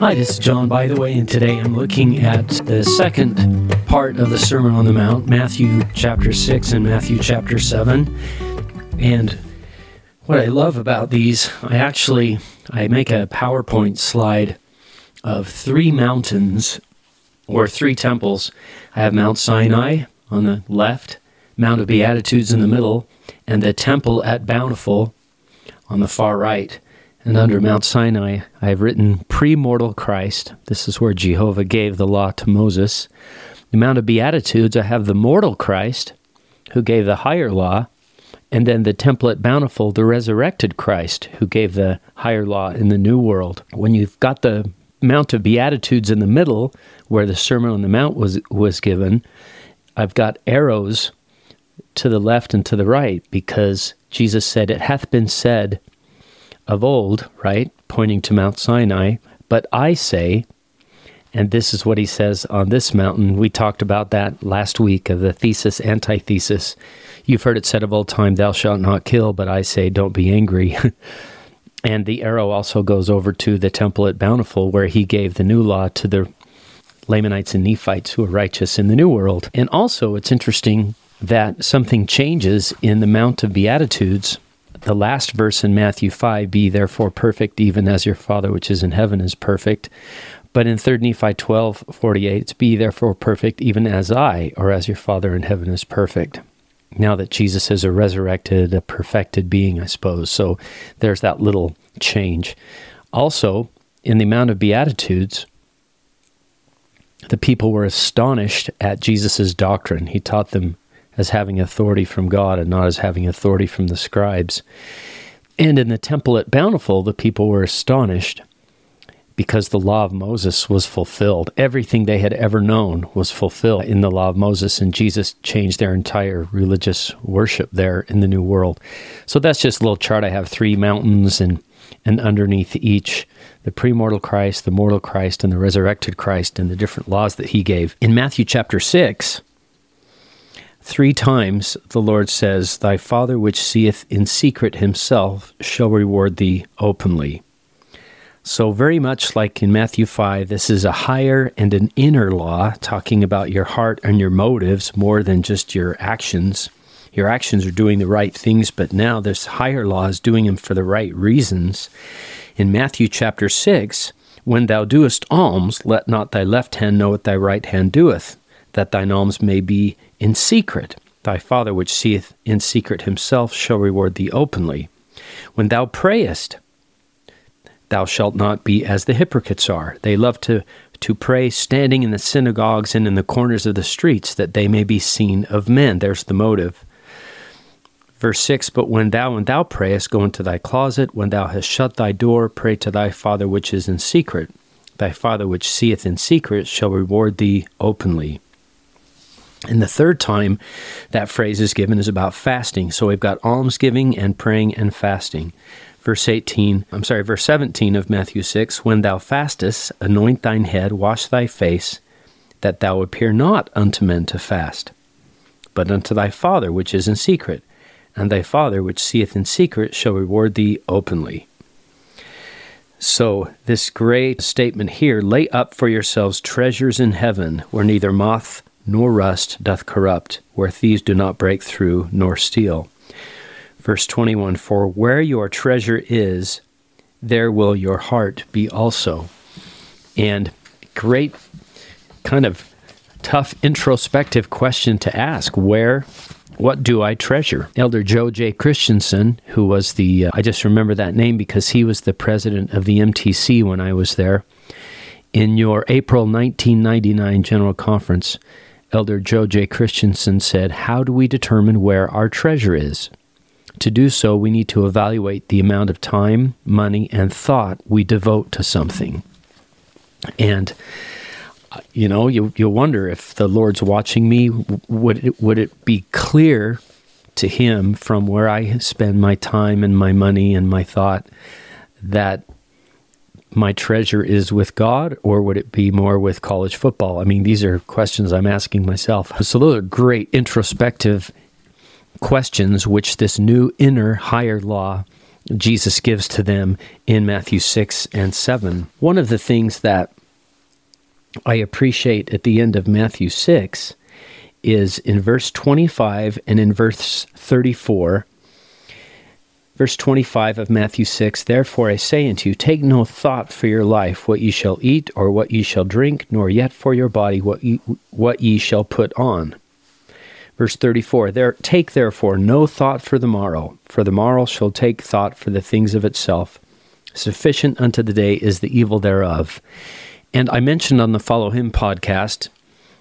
Hi, this is John, by the way, and today I'm looking at the second part of the Sermon on the Mount, Matthew chapter 6 and Matthew chapter 7. And what I love about these, I actually I make a PowerPoint slide of three mountains or three temples. I have Mount Sinai on the left, Mount of Beatitudes in the middle, and the temple at Bountiful on the far right. And under Mount Sinai, I have written premortal Christ. This is where Jehovah gave the law to Moses. The Mount of Beatitudes, I have the mortal Christ, who gave the higher law. And then the temple at Bountiful, the resurrected Christ, who gave the higher law in the New World. When you've got the Mount of Beatitudes in the middle, where the Sermon on the Mount was, was given, I've got arrows to the left and to the right because Jesus said, It hath been said, of old, right? Pointing to Mount Sinai. But I say, and this is what he says on this mountain. We talked about that last week of the thesis, antithesis. You've heard it said of old time, Thou shalt not kill, but I say, Don't be angry. and the arrow also goes over to the temple at Bountiful, where he gave the new law to the Lamanites and Nephites who are righteous in the New World. And also, it's interesting that something changes in the Mount of Beatitudes the last verse in Matthew 5 be therefore perfect, even as your Father which is in heaven is perfect. But in 3 Nephi 12 48, it's be therefore perfect, even as I, or as your Father in heaven is perfect. Now that Jesus is a resurrected, a perfected being, I suppose. So there's that little change. Also, in the Mount of Beatitudes, the people were astonished at Jesus' doctrine. He taught them as having authority from God and not as having authority from the scribes. And in the temple at Bountiful, the people were astonished because the law of Moses was fulfilled. Everything they had ever known was fulfilled in the law of Moses, and Jesus changed their entire religious worship there in the New World. So that's just a little chart. I have three mountains, and, and underneath each, the premortal Christ, the mortal Christ, and the resurrected Christ, and the different laws that he gave. In Matthew chapter 6, Three times the Lord says, Thy Father which seeth in secret himself shall reward thee openly. So, very much like in Matthew 5, this is a higher and an inner law, talking about your heart and your motives more than just your actions. Your actions are doing the right things, but now this higher law is doing them for the right reasons. In Matthew chapter 6, when thou doest alms, let not thy left hand know what thy right hand doeth, that thine alms may be in secret. Thy Father which seeth in secret himself shall reward thee openly. When thou prayest, thou shalt not be as the hypocrites are. They love to, to pray standing in the synagogues and in the corners of the streets, that they may be seen of men. There's the motive. Verse 6 But when thou and thou prayest, go into thy closet. When thou hast shut thy door, pray to thy Father which is in secret. Thy Father which seeth in secret shall reward thee openly. And the third time that phrase is given is about fasting. So we've got almsgiving and praying and fasting. Verse 18, I'm sorry, verse 17 of Matthew 6 When thou fastest, anoint thine head, wash thy face, that thou appear not unto men to fast, but unto thy Father which is in secret. And thy Father which seeth in secret shall reward thee openly. So, this great statement here lay up for yourselves treasures in heaven, where neither moth nor rust doth corrupt, where thieves do not break through nor steal. Verse 21 For where your treasure is, there will your heart be also. And great kind of tough introspective question to ask where what do I treasure? Elder Joe J. Christensen, who was the, uh, I just remember that name because he was the president of the MTC when I was there. In your April 1999 General Conference, Elder Joe J. Christensen said, How do we determine where our treasure is? To do so, we need to evaluate the amount of time, money, and thought we devote to something. And you know, you you wonder if the Lord's watching me. Would it, would it be clear to Him from where I spend my time and my money and my thought that my treasure is with God, or would it be more with college football? I mean, these are questions I'm asking myself. So, those are great introspective questions which this new inner higher law Jesus gives to them in Matthew 6 and 7. One of the things that I appreciate at the end of Matthew 6 is in verse 25 and in verse 34. Verse 25 of Matthew 6 Therefore I say unto you, take no thought for your life, what ye shall eat, or what ye shall drink, nor yet for your body, what ye, what ye shall put on. Verse 34 there, Take therefore no thought for the morrow, for the morrow shall take thought for the things of itself. Sufficient unto the day is the evil thereof. And I mentioned on the Follow Him podcast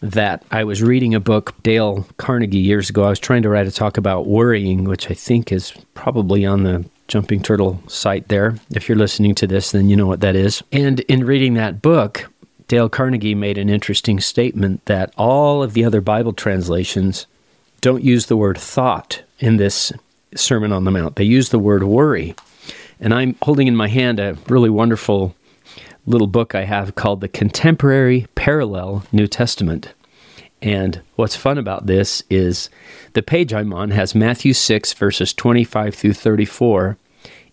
that I was reading a book, Dale Carnegie, years ago. I was trying to write a talk about worrying, which I think is probably on the Jumping Turtle site there. If you're listening to this, then you know what that is. And in reading that book, Dale Carnegie made an interesting statement that all of the other Bible translations don't use the word thought in this Sermon on the Mount. They use the word worry. And I'm holding in my hand a really wonderful little book I have called The Contemporary Parallel New Testament. And what's fun about this is the page I'm on has Matthew 6, verses 25 through 34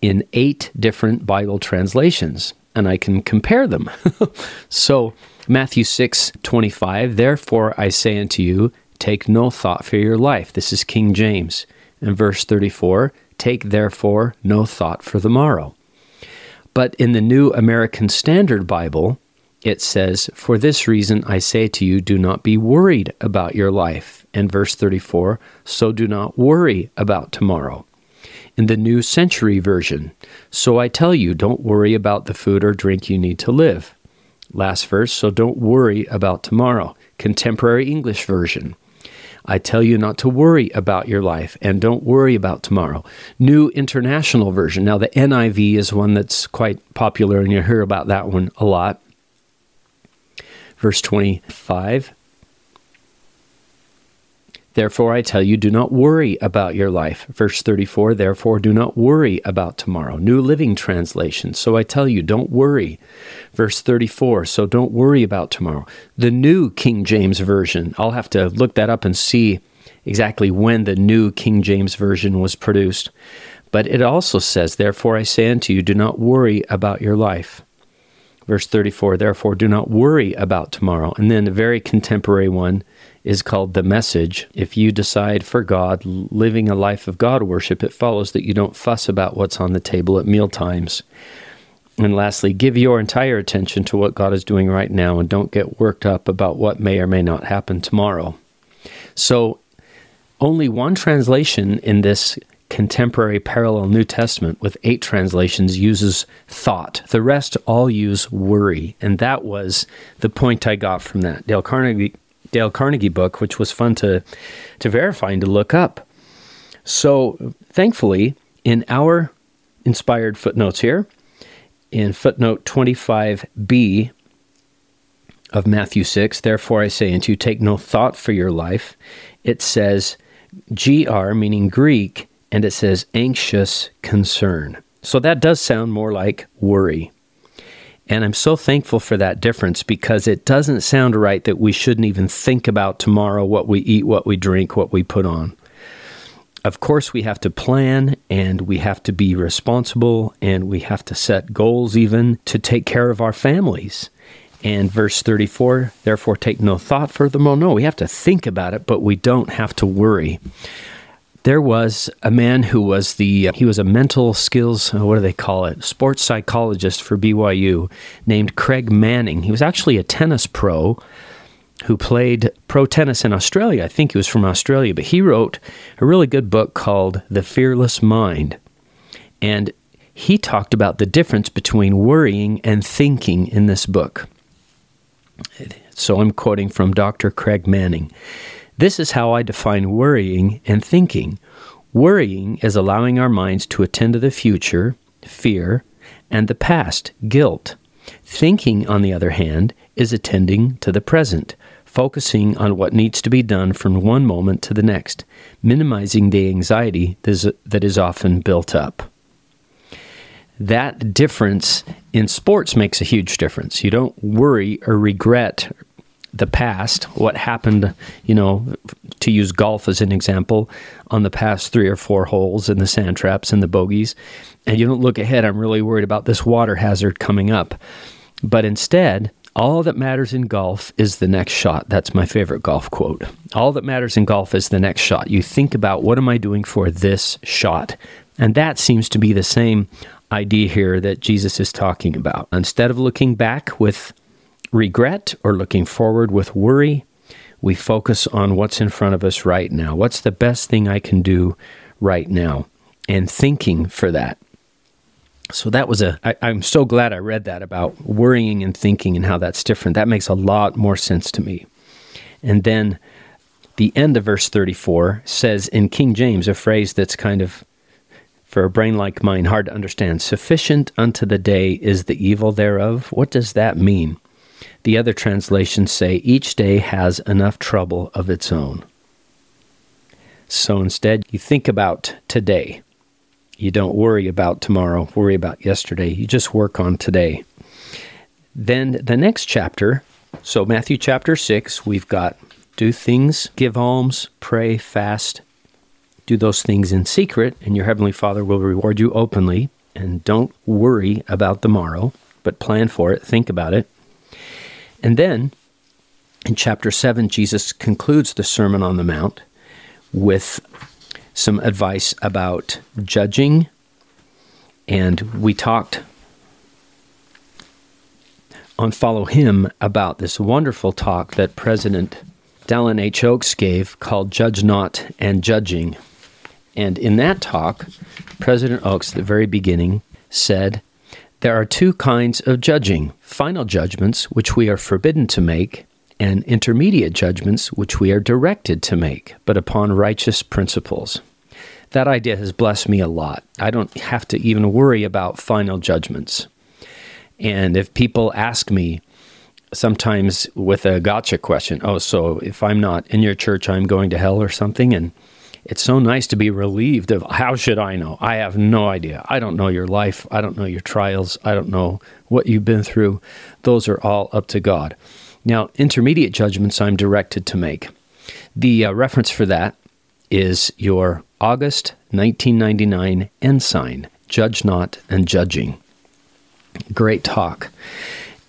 in eight different Bible translations, and I can compare them. so, Matthew 6, 25, therefore I say unto you, Take no thought for your life. This is King James. And verse 34, take therefore no thought for the morrow. But in the New American Standard Bible, it says, For this reason I say to you, do not be worried about your life. And verse 34, so do not worry about tomorrow. In the New Century Version, so I tell you, don't worry about the food or drink you need to live. Last verse, so don't worry about tomorrow. Contemporary English Version, I tell you not to worry about your life and don't worry about tomorrow. New International Version. Now, the NIV is one that's quite popular, and you hear about that one a lot. Verse 25 Therefore, I tell you, do not worry about your life. Verse 34, therefore, do not worry about tomorrow. New Living Translation. So I tell you, don't worry. Verse 34, so don't worry about tomorrow. The New King James Version, I'll have to look that up and see exactly when the New King James Version was produced. But it also says, therefore, I say unto you, do not worry about your life. Verse 34, therefore, do not worry about tomorrow. And then a very contemporary one, is called the message. If you decide for God, living a life of God worship, it follows that you don't fuss about what's on the table at meal times. And lastly, give your entire attention to what God is doing right now and don't get worked up about what may or may not happen tomorrow. So, only one translation in this contemporary parallel New Testament with eight translations uses thought. The rest all use worry. And that was the point I got from that. Dale Carnegie Dale Carnegie book, which was fun to to verify and to look up. So thankfully, in our inspired footnotes here, in footnote 25b of Matthew 6, therefore I say unto you, take no thought for your life, it says GR, meaning Greek, and it says anxious concern. So that does sound more like worry. And I'm so thankful for that difference because it doesn't sound right that we shouldn't even think about tomorrow what we eat, what we drink, what we put on. Of course, we have to plan and we have to be responsible and we have to set goals even to take care of our families. And verse 34, therefore take no thought for the moment. No, we have to think about it, but we don't have to worry there was a man who was the he was a mental skills uh, what do they call it sports psychologist for BYU named Craig Manning. He was actually a tennis pro who played pro tennis in Australia. I think he was from Australia, but he wrote a really good book called The Fearless Mind. And he talked about the difference between worrying and thinking in this book. So I'm quoting from Dr. Craig Manning. This is how I define worrying and thinking. Worrying is allowing our minds to attend to the future, fear, and the past, guilt. Thinking, on the other hand, is attending to the present, focusing on what needs to be done from one moment to the next, minimizing the anxiety that is often built up. That difference in sports makes a huge difference. You don't worry or regret the past, what happened, you know, to use golf as an example, on the past three or four holes in the sand traps and the bogeys, and you don't look ahead, I'm really worried about this water hazard coming up. But instead, all that matters in golf is the next shot. That's my favorite golf quote. All that matters in golf is the next shot. You think about what am I doing for this shot? And that seems to be the same idea here that Jesus is talking about. Instead of looking back with regret or looking forward with worry, we focus on what's in front of us right now. What's the best thing I can do right now? And thinking for that. So that was a. I, I'm so glad I read that about worrying and thinking and how that's different. That makes a lot more sense to me. And then the end of verse 34 says in King James a phrase that's kind of for a brain like mine hard to understand. Sufficient unto the day is the evil thereof. What does that mean? The other translations say each day has enough trouble of its own. So instead, you think about today. You don't worry about tomorrow, worry about yesterday. You just work on today. Then the next chapter, so Matthew chapter 6, we've got do things, give alms, pray, fast, do those things in secret, and your Heavenly Father will reward you openly. And don't worry about the morrow, but plan for it, think about it. And then in chapter 7, Jesus concludes the Sermon on the Mount with some advice about judging. And we talked on Follow Him about this wonderful talk that President Dallin H. Oaks gave called Judge Not and Judging. And in that talk, President Oaks, at the very beginning, said there are two kinds of judging final judgments, which we are forbidden to make, and intermediate judgments, which we are directed to make, but upon righteous principles. That idea has blessed me a lot. I don't have to even worry about final judgments. And if people ask me, sometimes with a gotcha question, oh, so if I'm not in your church, I'm going to hell or something, and it's so nice to be relieved of how should I know? I have no idea. I don't know your life. I don't know your trials. I don't know what you've been through. Those are all up to God. Now, intermediate judgments I'm directed to make. The uh, reference for that is your August 1999 Ensign, Judge Not and Judging. Great talk.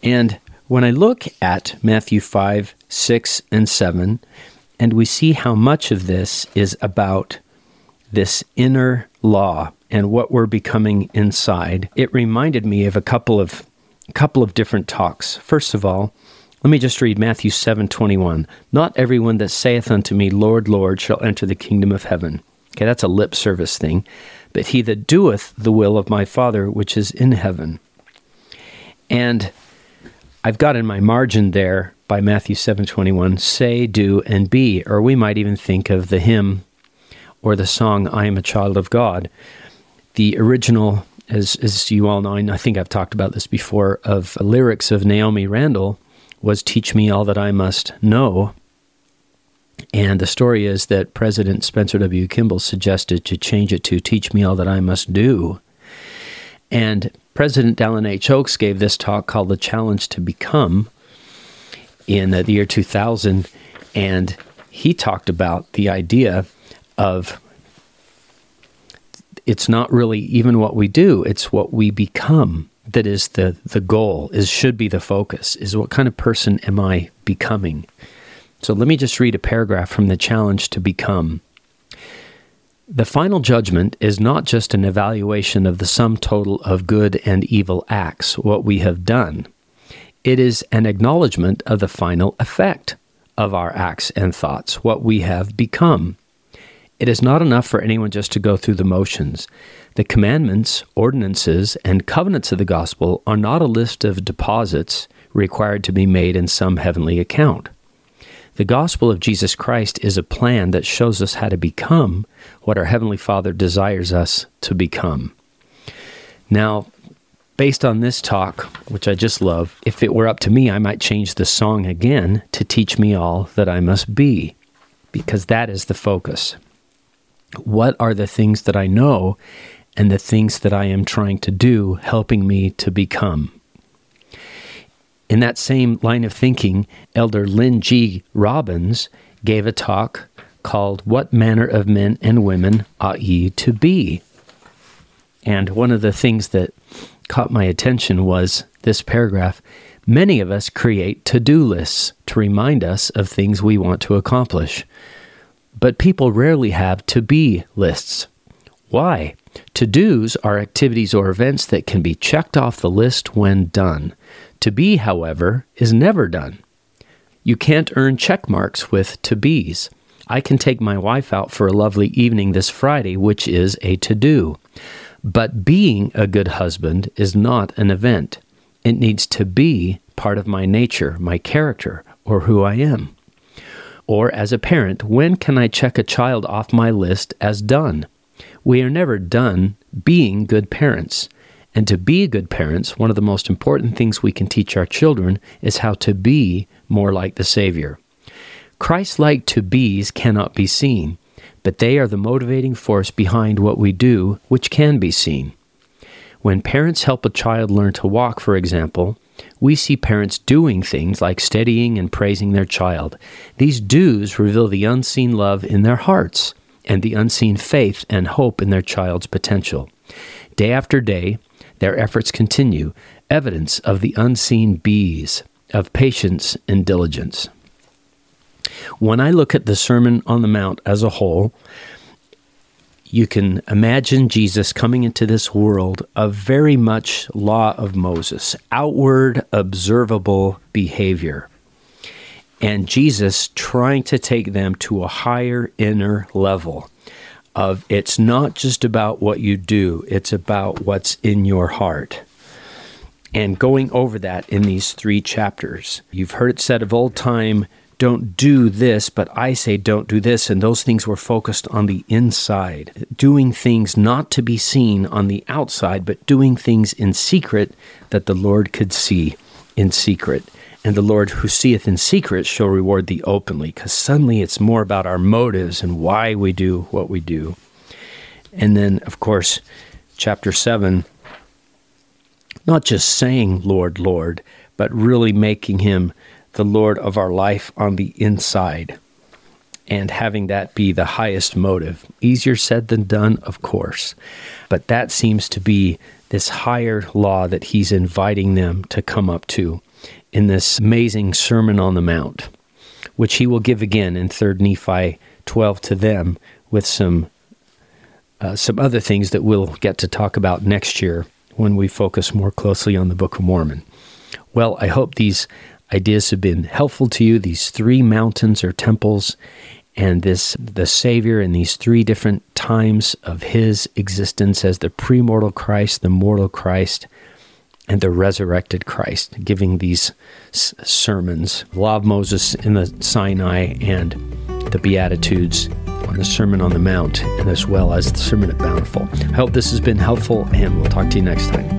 And when I look at Matthew 5, 6, and 7, and we see how much of this is about this inner law and what we're becoming inside. It reminded me of a couple of couple of different talks. First of all, let me just read Matthew 7:21. Not everyone that saith unto me, Lord, Lord, shall enter the kingdom of heaven. Okay, that's a lip service thing. But he that doeth the will of my Father which is in heaven. And I've got in my margin there by Matthew 7:21, say, do and be, or we might even think of the hymn or the song I am a child of God. The original as as you all know, and I think I've talked about this before of lyrics of Naomi Randall was teach me all that I must know. And the story is that President Spencer W. Kimball suggested to change it to teach me all that I must do. And President Dallin H. Oaks gave this talk called The Challenge to Become in uh, the year 2000. And he talked about the idea of it's not really even what we do, it's what we become that is the, the goal, is should be the focus, is what kind of person am I becoming? So let me just read a paragraph from the challenge to become. The final judgment is not just an evaluation of the sum total of good and evil acts, what we have done. It is an acknowledgement of the final effect of our acts and thoughts, what we have become. It is not enough for anyone just to go through the motions. The commandments, ordinances, and covenants of the gospel are not a list of deposits required to be made in some heavenly account. The gospel of Jesus Christ is a plan that shows us how to become what our Heavenly Father desires us to become. Now, based on this talk, which I just love, if it were up to me, I might change the song again to teach me all that I must be, because that is the focus. What are the things that I know and the things that I am trying to do helping me to become? In that same line of thinking, Elder Lynn G. Robbins gave a talk called What Manner of Men and Women Ought Ye to Be? And one of the things that caught my attention was this paragraph. Many of us create to do lists to remind us of things we want to accomplish. But people rarely have to be lists. Why? To dos are activities or events that can be checked off the list when done. To be, however, is never done. You can't earn check marks with to be's. I can take my wife out for a lovely evening this Friday, which is a to do. But being a good husband is not an event. It needs to be part of my nature, my character, or who I am. Or as a parent, when can I check a child off my list as done? We are never done being good parents. And to be good parents, one of the most important things we can teach our children is how to be more like the Savior. Christ like to be's cannot be seen, but they are the motivating force behind what we do, which can be seen. When parents help a child learn to walk, for example, we see parents doing things like steadying and praising their child. These do's reveal the unseen love in their hearts and the unseen faith and hope in their child's potential. Day after day, their efforts continue, evidence of the unseen bees, of patience and diligence. When I look at the Sermon on the Mount as a whole, you can imagine Jesus coming into this world of very much law of Moses, outward observable behavior. And Jesus trying to take them to a higher inner level of it's not just about what you do, it's about what's in your heart. And going over that in these three chapters. You've heard it said of old time, don't do this, but I say don't do this. And those things were focused on the inside, doing things not to be seen on the outside, but doing things in secret that the Lord could see in secret. And the Lord who seeth in secret shall reward thee openly, because suddenly it's more about our motives and why we do what we do. And then, of course, chapter 7, not just saying, Lord, Lord, but really making him the Lord of our life on the inside and having that be the highest motive. Easier said than done, of course, but that seems to be this higher law that he's inviting them to come up to in this amazing Sermon on the Mount, which he will give again in 3rd Nephi 12 to them with some uh, some other things that we'll get to talk about next year when we focus more closely on the Book of Mormon. Well, I hope these ideas have been helpful to you. These three mountains or temples, and this the Savior in these three different times of his existence as the premortal Christ, the mortal Christ, and the resurrected Christ, giving these s- sermons, Law of Moses in the Sinai and the Beatitudes on the Sermon on the Mount, and as well as the Sermon at Bountiful. I hope this has been helpful, and we'll talk to you next time.